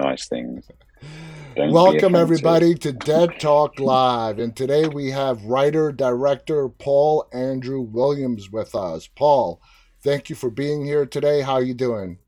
nice things. Don't Welcome, everybody, to Dead Talk Live. And today we have writer director Paul Andrew Williams with us. Paul, thank you for being here today. How are you doing?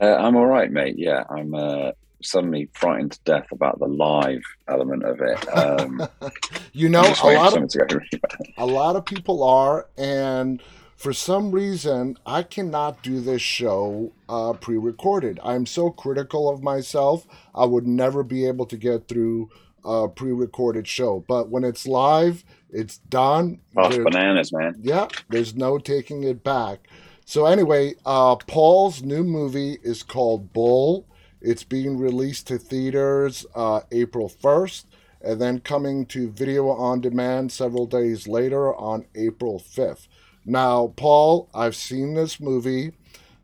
Uh, I'm all right, mate. Yeah, I'm uh, suddenly frightened to death about the live element of it. Um, you know, a lot, of, a lot of people are. And for some reason, I cannot do this show uh, pre recorded. I'm so critical of myself, I would never be able to get through a pre recorded show. But when it's live, it's done. Oh, bananas, man. Yeah, there's no taking it back. So, anyway, uh, Paul's new movie is called Bull. It's being released to theaters uh, April 1st and then coming to video on demand several days later on April 5th. Now, Paul, I've seen this movie.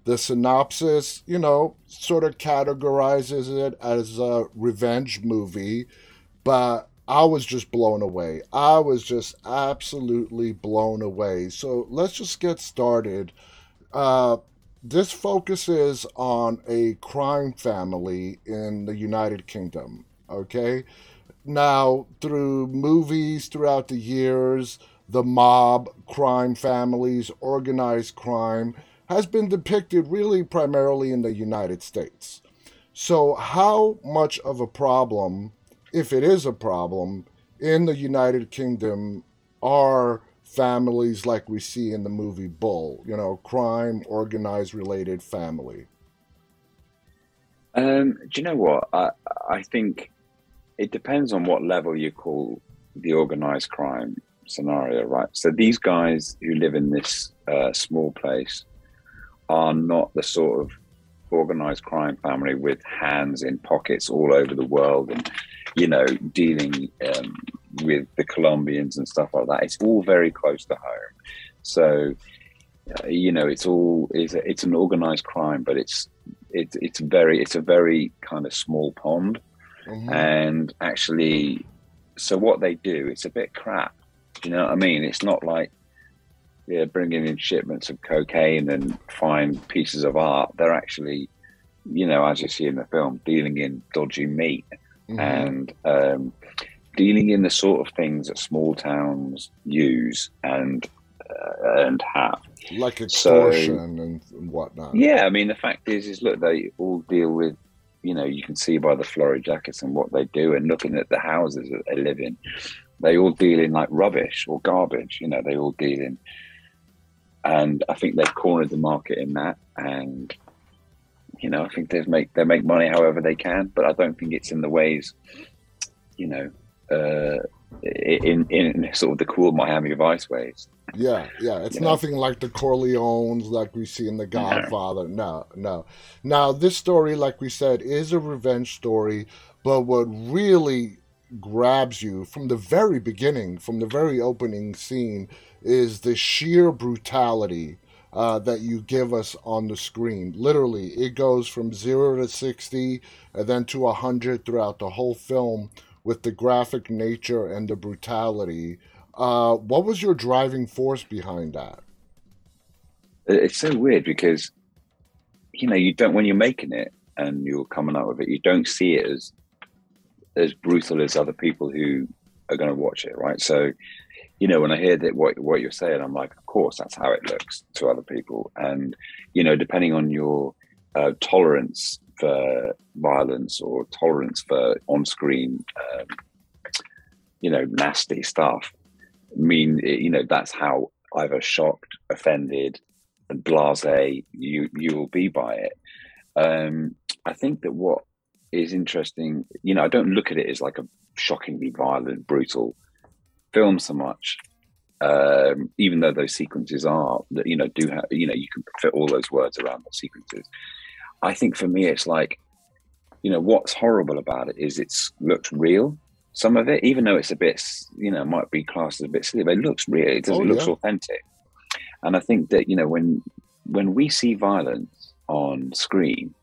The synopsis, you know, sort of categorizes it as a revenge movie, but I was just blown away. I was just absolutely blown away. So let's just get started. Uh, this focuses on a crime family in the United Kingdom. Okay. Now, through movies throughout the years, the mob, crime families, organized crime has been depicted really primarily in the United States. So, how much of a problem, if it is a problem, in the United Kingdom are families like we see in the movie Bull, you know, crime, organized related family? Um, do you know what? I, I think it depends on what level you call the organized crime scenario, right? So these guys who live in this uh, small place are not the sort of organized crime family with hands in pockets all over the world and you know dealing um, with the Colombians and stuff like that. It's all very close to home. So uh, you know it's all it's, a, it's an organized crime, but it's it's it's very it's a very kind of small pond. Mm-hmm. And actually, so what they do, it's a bit crap you know what I mean? It's not like yeah, bringing in shipments of cocaine and fine pieces of art. They're actually, you know, as you see in the film, dealing in dodgy meat mm-hmm. and um, dealing in the sort of things that small towns use and uh, and have, like extortion so, and whatnot. Yeah, I mean, the fact is, is look, they all deal with. You know, you can see by the florid jackets and what they do, and looking at the houses that they live in they all deal in like rubbish or garbage. You know, they all deal in, and I think they've cornered the market in that. And you know, I think they make they make money however they can, but I don't think it's in the ways, you know, uh, in in sort of the cool Miami Vice ways. Yeah, yeah, it's you nothing know? like the Corleones like we see in The Godfather. No. no, no. Now this story, like we said, is a revenge story, but what really grabs you from the very beginning, from the very opening scene, is the sheer brutality uh, that you give us on the screen. Literally, it goes from zero to 60 and then to 100 throughout the whole film with the graphic nature and the brutality. Uh, what was your driving force behind that? It's so weird because, you know, you don't, when you're making it and you're coming up with it, you don't see it as as brutal as other people who are going to watch it, right? So, you know, when I hear that what what you're saying, I'm like, of course, that's how it looks to other people, and you know, depending on your uh, tolerance for violence or tolerance for on-screen, um, you know, nasty stuff, I mean, you know, that's how either shocked, offended, and blasé you you will be by it. Um, I think that what is interesting. You know, I don't look at it as like a shockingly violent, brutal film so much. Um, even though those sequences are that you know do have you know you can fit all those words around the sequences. I think for me it's like you know what's horrible about it is it's looks real. Some of it, even though it's a bit you know might be classed as a bit silly, but it looks real. It does. Oh, it looks yeah. authentic. And I think that you know when when we see violence on screen,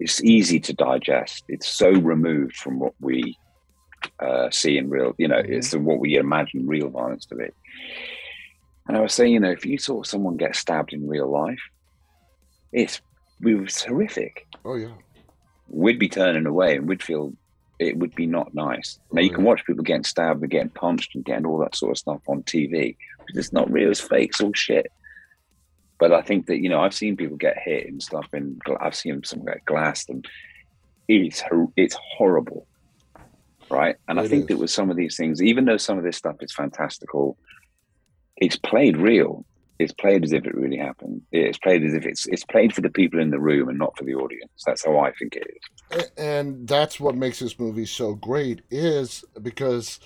it's easy to digest. It's so removed from what we uh, see in real, you know, mm-hmm. it's what we imagine real violence to be. And I was saying, you know, if you saw someone get stabbed in real life, it's it was horrific. Oh yeah. we'd be turning away and we'd feel it would be not nice. Now you can watch people getting stabbed and getting punched and getting all that sort of stuff on TV. But it's not real, it's fake, it's all shit. But I think that you know I've seen people get hit and stuff, and I've seen some get glassed, and it's it's horrible, right? And it I think is. that with some of these things, even though some of this stuff is fantastical, it's played real. It's played as if it really happened. It's played as if it's it's played for the people in the room and not for the audience. That's how I think it is. And that's what makes this movie so great is because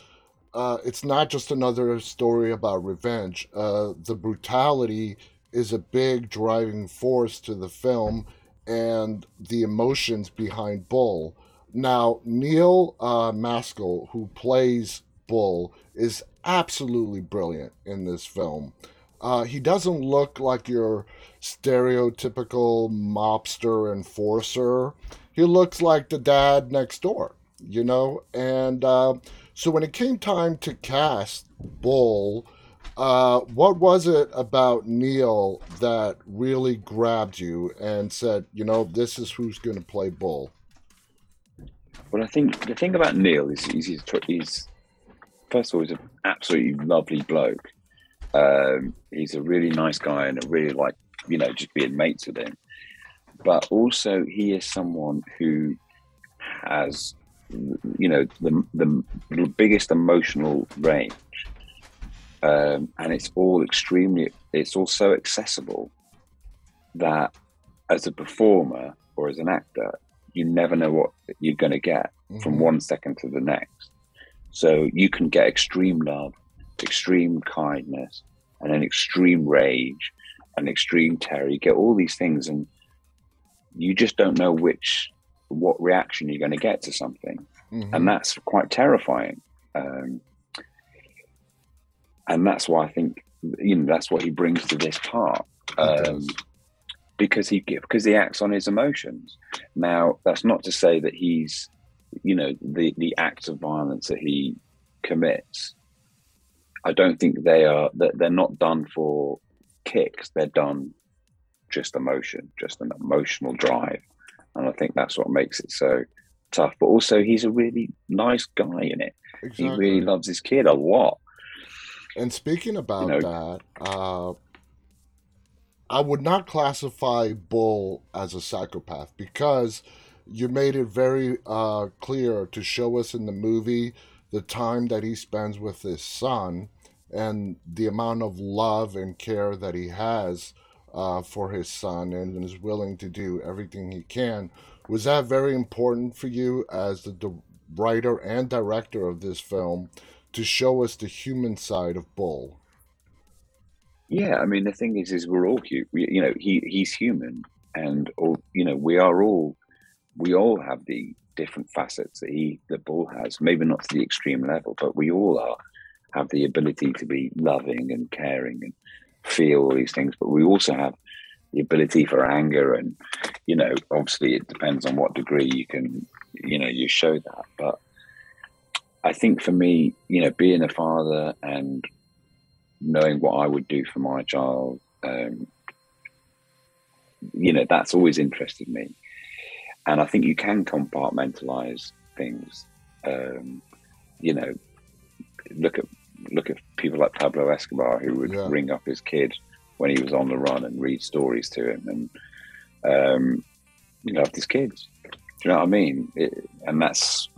uh, it's not just another story about revenge. Uh, the brutality is a big driving force to the film and the emotions behind Bull. Now, Neil uh, Maskell, who plays Bull, is absolutely brilliant in this film. Uh, he doesn't look like your stereotypical mobster enforcer. He looks like the dad next door, you know? And uh, so when it came time to cast Bull, uh, what was it about Neil that really grabbed you and said, you know, this is who's going to play Bull? Well, I think the thing about Neil is he's, he's, he's first of all, he's an absolutely lovely bloke. Um, he's a really nice guy and I really like, you know, just being mates with him. But also, he is someone who has, you know, the, the, the biggest emotional range um, and it's all extremely it's all so accessible that as a performer or as an actor you never know what you're going to get mm-hmm. from one second to the next so you can get extreme love extreme kindness and an extreme rage and extreme terror you get all these things and you just don't know which what reaction you're going to get to something mm-hmm. and that's quite terrifying um, and that's why I think you know that's what he brings to this part. Um, because he because he acts on his emotions. Now, that's not to say that he's, you know, the the acts of violence that he commits. I don't think they are that they're not done for kicks. They're done just emotion, just an emotional drive, and I think that's what makes it so tough. But also, he's a really nice guy in it. Exactly. He really loves his kid a lot. And speaking about you know, that, uh, I would not classify Bull as a psychopath because you made it very uh, clear to show us in the movie the time that he spends with his son and the amount of love and care that he has uh, for his son and is willing to do everything he can. Was that very important for you as the, the writer and director of this film to show us the human side of Bull. Yeah, I mean the thing is, is we're all. We, you know, he he's human, and all you know, we are all we all have the different facets that he that Bull has. Maybe not to the extreme level, but we all are have the ability to be loving and caring and feel all these things. But we also have the ability for anger, and you know, obviously, it depends on what degree you can, you know, you show that. But I think for me, you know, being a father and knowing what I would do for my child, um, you know, that's always interested me. And I think you can compartmentalize things. Um, you know, look at look at people like Pablo Escobar who would yeah. ring up his kid when he was on the run and read stories to him, and um, you know, his kids. Do you know what I mean? It, and that's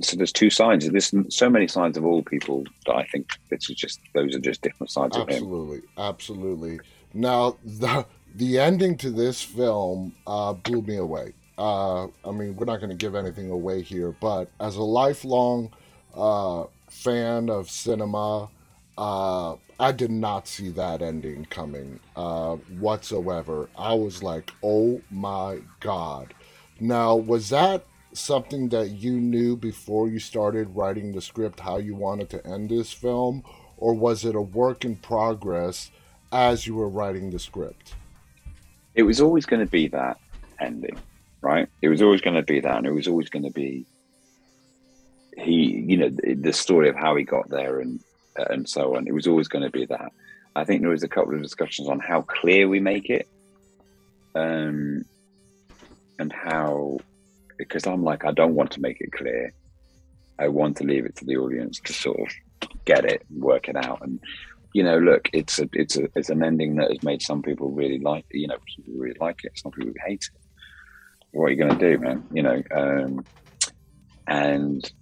so there's two sides. There's so many sides of all people that I think it's just those are just different sides absolutely, of him. Absolutely, absolutely. Now the the ending to this film uh, blew me away. Uh, I mean, we're not going to give anything away here, but as a lifelong uh, fan of cinema, uh, I did not see that ending coming uh, whatsoever. I was like, oh my god. Now, was that something that you knew before you started writing the script how you wanted to end this film, or was it a work in progress as you were writing the script? It was always going to be that ending, right? It was always going to be that, and it was always going to be he, you know, the story of how he got there and and so on. It was always going to be that. I think there was a couple of discussions on how clear we make it, um, and how because I'm like, I don't want to make it clear. I want to leave it to the audience to sort of get it, and work it out, and you know, look, it's a it's a it's an ending that has made some people really like you know some people really like it, some people hate it. What are you going to do, man? You know, um, and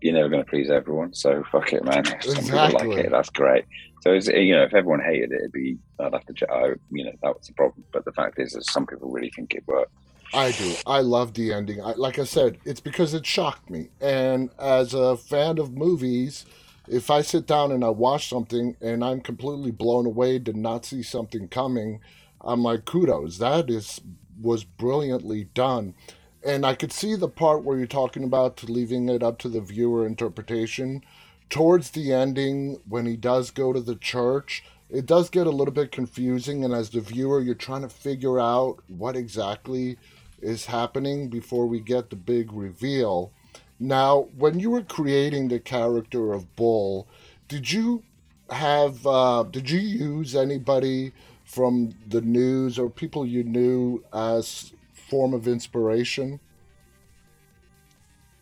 you're never going to please everyone, so fuck it, man. If some people like it, that's great. So you know, if everyone hated it, it'd be I'd have to, I, you know, that was the problem. But the fact is, that some people really think it worked. I do. I love the ending. I, like I said, it's because it shocked me. And as a fan of movies, if I sit down and I watch something and I'm completely blown away, did not see something coming, I'm like, kudos. That is was brilliantly done. And I could see the part where you're talking about leaving it up to the viewer interpretation. Towards the ending, when he does go to the church, it does get a little bit confusing. And as the viewer, you're trying to figure out what exactly is happening before we get the big reveal. Now, when you were creating the character of Bull, did you have uh, did you use anybody from the news or people you knew as form of inspiration?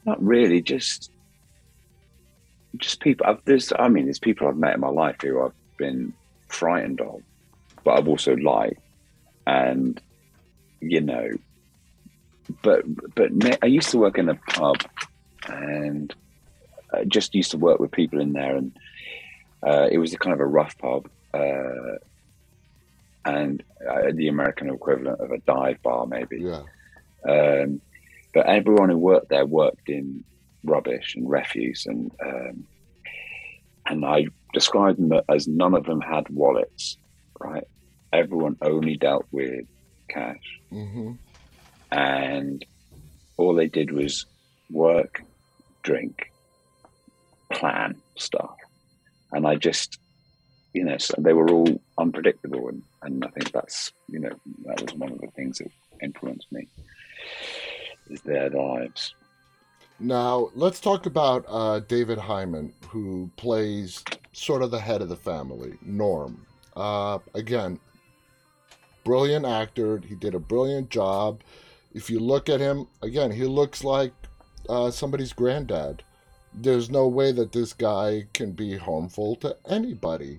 Not really, just just people. I've, there's, I mean, there's people I've met in my life who I've been frightened of, but I've also liked, and you know, but but I used to work in a pub, and I just used to work with people in there, and uh, it was a kind of a rough pub, uh, and uh, the American equivalent of a dive bar, maybe. Yeah. Um, but everyone who worked there worked in rubbish and refuse, and um, and I described them as none of them had wallets. Right, everyone only dealt with cash, hmm and all they did was work, drink, plan stuff, and I just, you know, so they were all unpredictable, and and I think that's you know that was one of the things that influenced me is their lives. Now let's talk about uh, David Hayman, who plays sort of the head of the family, Norm. Uh, again, brilliant actor. He did a brilliant job. If you look at him, again, he looks like uh, somebody's granddad. There's no way that this guy can be harmful to anybody,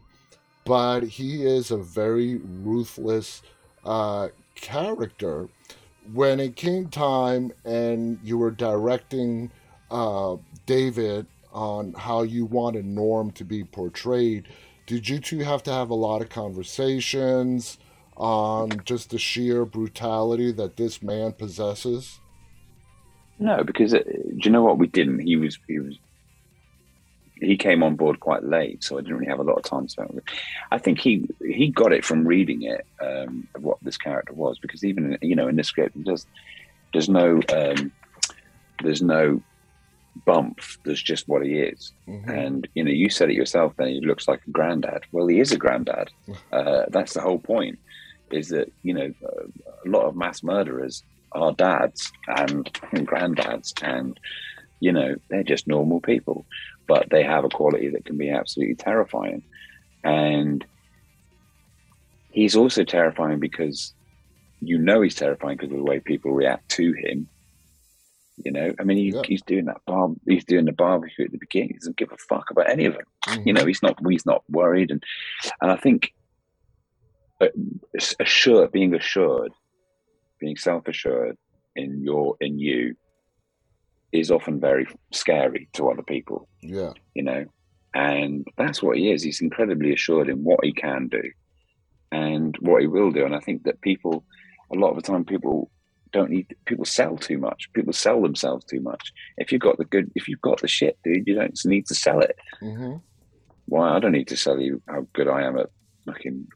but he is a very ruthless uh, character. When it came time and you were directing uh, David on how you wanted Norm to be portrayed, did you two have to have a lot of conversations on just the sheer brutality that this man possesses? No, because uh, do you know what we didn't? He was he was he came on board quite late, so I didn't really have a lot of time to spend. I think he he got it from reading it um, of what this character was, because even you know in the script, there's there's no um, there's no bump. There's just what he is, Mhm. and you know you said it yourself. Then he looks like a granddad. Well, he is a granddad. Uh, that's the whole point. Is that you know a lot of mass murderers are dads and granddads, and you know they're just normal people, but they have a quality that can be absolutely terrifying. And he's also terrifying because you know he's terrifying because of the way people react to him. You know, I mean, he, Yeah. he's doing that bar, he's doing the barbecue at the beginning. He doesn't give a fuck about any of it Mhm. you know he's not he's not worried and and i think assured being assured being self-assured in your in you is often very scary to other people yeah, you know? And that's what he is. He's incredibly assured in what he can do and what he will do. And i think that people a lot of the time people don't need people sell too much. People sell themselves too much. If you've got the good if you've got the shit dude you don't need to sell it. Hmm why I don't need to sell you how good I am at fucking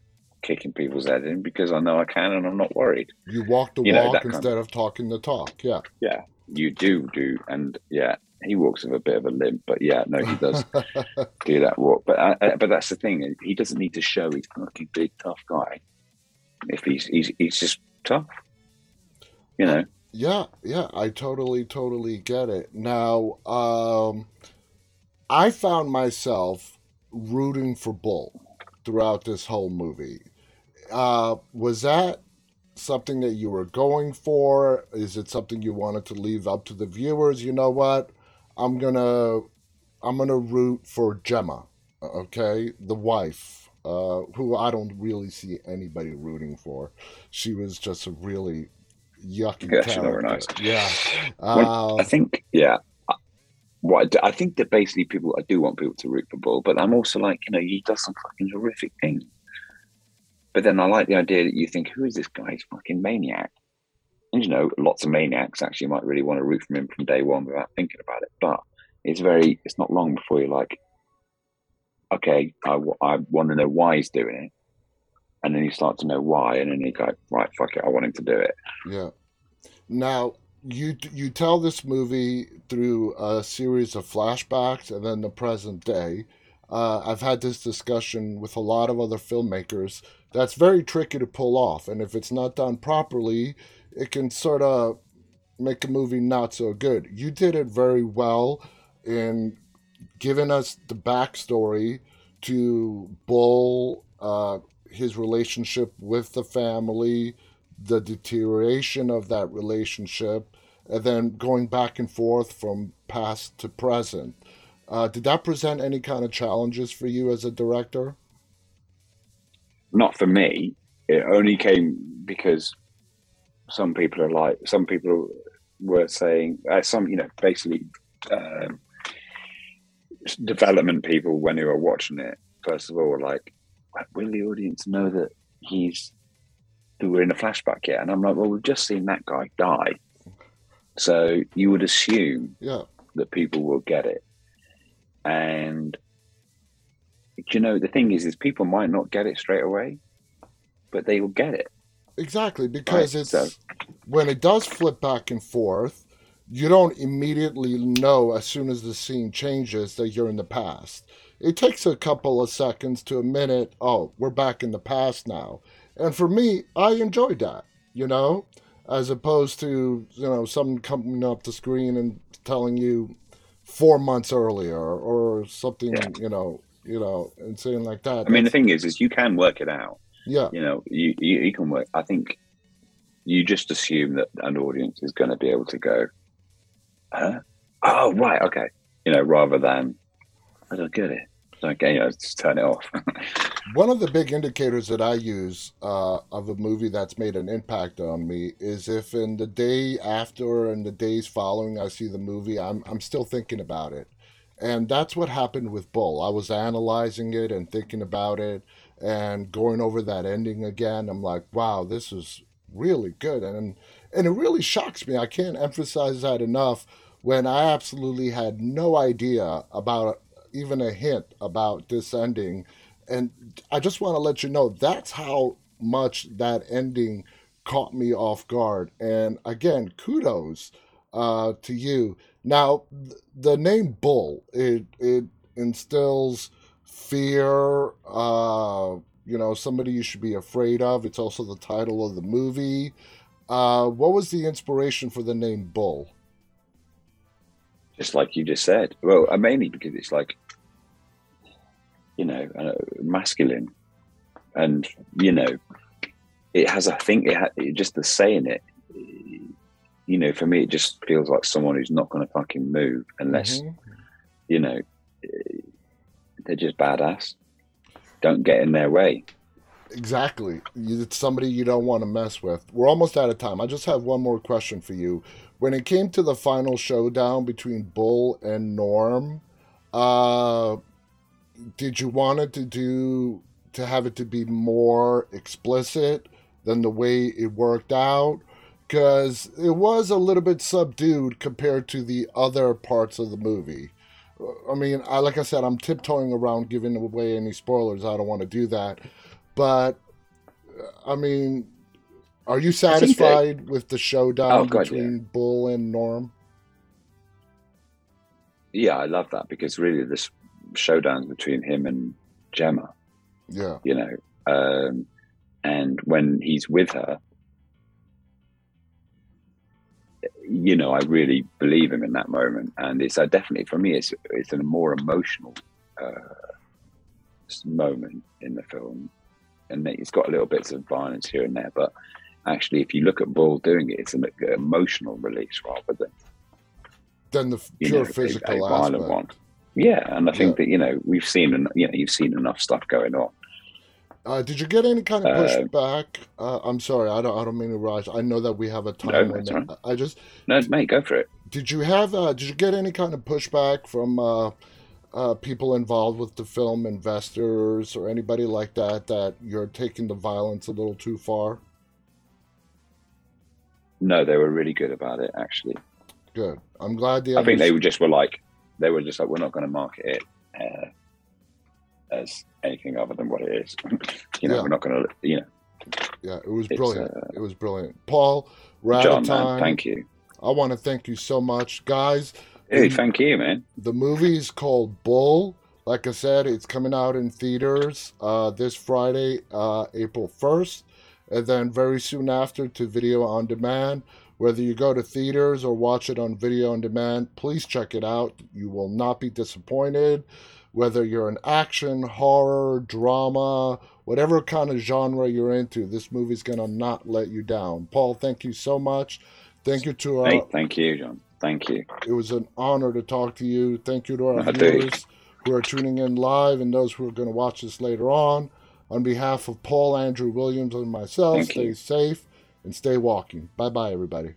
kicking people's head in because I know I can and I'm not worried. you walk the You know, walk that kind instead of talking the talk. Yeah. Yeah, You do do, and yeah, he walks with a bit of a limp, but yeah, no, he does do that walk. But I, I- but that's the thing; he doesn't need to show he's a fucking big tough guy. If he's he's he's just tough, you know. Yeah, yeah, I totally, totally get it. Now, um, I found myself rooting for Bull throughout this whole movie. Uh, was that something that you were going for? Is it something you wanted to leave up to the viewers? You know what? I'm gonna I'm gonna root for Gemma, okay, the wife, uh, who I don't really see anybody rooting for. She was just a really yucky Yeah, character. nice. Yeah, Well, uh, I think, yeah. What I, do- I think that basically people, I do want people to root for Bull, but I'm also like, you know, he does some fucking horrific things. But then I like the idea that you think, who is this guy? He's fucking maniac. And you know, lots of maniacs actually might really want to root for him from day one without thinking about it. But it's very, it's not long before you're like, okay, I, I want to know why he's doing it. And then you start to know why, and then you go, right, fuck it, I want him to do it. yeah. Now you you tell this movie through a series of flashbacks and then the present day. Uh, I've had this discussion with a lot of other filmmakers. That's very tricky to pull off, and if it's not done properly, it can sort of make a movie not so good. You did it very well in giving us the backstory to Bull, uh, his relationship with the family, the deterioration of that relationship, and then going back and forth from past to present. Uh, did that present any kind of challenges for you as a director? not for me. It only came because some people are like, some people were saying, uh, some, you know, basically um, development people when they were watching it, first of all, were like, will the audience know that he's, that we're in a flashback yet? And I'm like, well, we've just seen that guy die. So you would assume Yeah, that people will get it. And you know, the thing is, is people might not get it straight away, but they will get it. exactly. Because Right, it's so- when it does flip back and forth, you don't immediately know as soon as the scene changes that you're in the past. It takes a couple of seconds to a minute. Oh, we're back in the past now. And for me, I enjoyed that, you know, as opposed to, you know, something coming up the screen and telling you four months earlier or something, Yeah. you know, you know, and saying like that. I mean, the thing is, is you can work it out. yeah, You know, you you, you can work. I think you just assume that an audience is going to be able to go, huh? Oh, right, okay. You know, rather than I don't get it. Okay, you know, just turn it off. One of the big indicators that I use uh, of a movie that's made an impact on me is if in the day after and the days following I see the movie, I'm I'm still thinking about it, and that's what happened with Bull. I was analyzing it and thinking about it and going over that ending again. I'm like, wow, this is really good, and and it really shocks me. I can't emphasize that enough. When I absolutely had no idea about even a hint about this ending and I just want to let you know that's how much that ending caught me off guard. And again, kudos uh, to you. Now, th- the name Bull it it instills fear. Uh, you know, somebody you should be afraid of. It's also the title of the movie. Uh, what was the inspiration for the name Bull? just like you just said. Well, uh, mainly because it's like, you know, uh, masculine, and you know, it has. I think it, ha- it just the saying it. You know, for me, it just feels like someone who's not going to fucking move unless Mhm. you know they're just badass. Don't get in their way. Exactly. It's somebody you don't want to mess with. We're almost out of time. I just have one more question for you. When it came to the final showdown between Bull and Norm, uh, did you want it to do to have it to be more explicit than the way it worked out? Because it was a little bit subdued compared to the other parts of the movie. I mean, I like I said, I'm tiptoeing around giving away any spoilers. I don't want to do that. But uh, I mean, are you satisfied with the showdown Oh, God, between Bull and Norm? Yeah, I love that because really this showdowns between him and Gemma. Yeah, you know um and when he's with her you know i really believe him in that moment and it's uh, definitely for me it's it's a more emotional uh moment in the film and it's got little bits of violence here and there but actually, if you look at Bull doing it, it's an emotional release rather than than the pure know, physical a, a violent aspect. one. Yeah, and I think Yeah. that you know we've seen and you know you've seen enough stuff going on. Uh, did you get any kind of Uh, pushback? Uh, I'm sorry, I don't. I don't mean to rush. I know that we have a time No, limit. all I just No, mate, go for it. did you have? Uh, did you get any kind of pushback from uh, uh, people involved with the film, investors or anybody like that? That you're taking the violence a little too far. No, they were really good about it. Actually, Good. I'm glad the. I think they just were like they were just like we're not going to market it uh, as anything other than what it is. you know, Yeah. we're not going to. You know, Yeah, it was brilliant. uh, it was brilliant. Paul, we're John, man, thank you. I want to thank you so much, guys. Hey, thank you, man. The movie is called Bull. Like I said, it's coming out in theaters uh, this Friday, uh, April 1st, and then very soon after to video on demand. Whether you go to theaters or watch it on video on demand, please check it out. You will not be disappointed. Whether you're an action, horror, drama, whatever kind of genre you're into, this movie's going to not let you down. Paul, thank you so much. Thank you to our Hey, thank you, John. Thank you. it was an honor to talk to you. Thank you to our I do. viewers who are tuning in live and those who are going to watch this later on. On behalf of Paul, Andrew Williams, and myself, Thank stay you. safe and stay walking. Bye bye, everybody.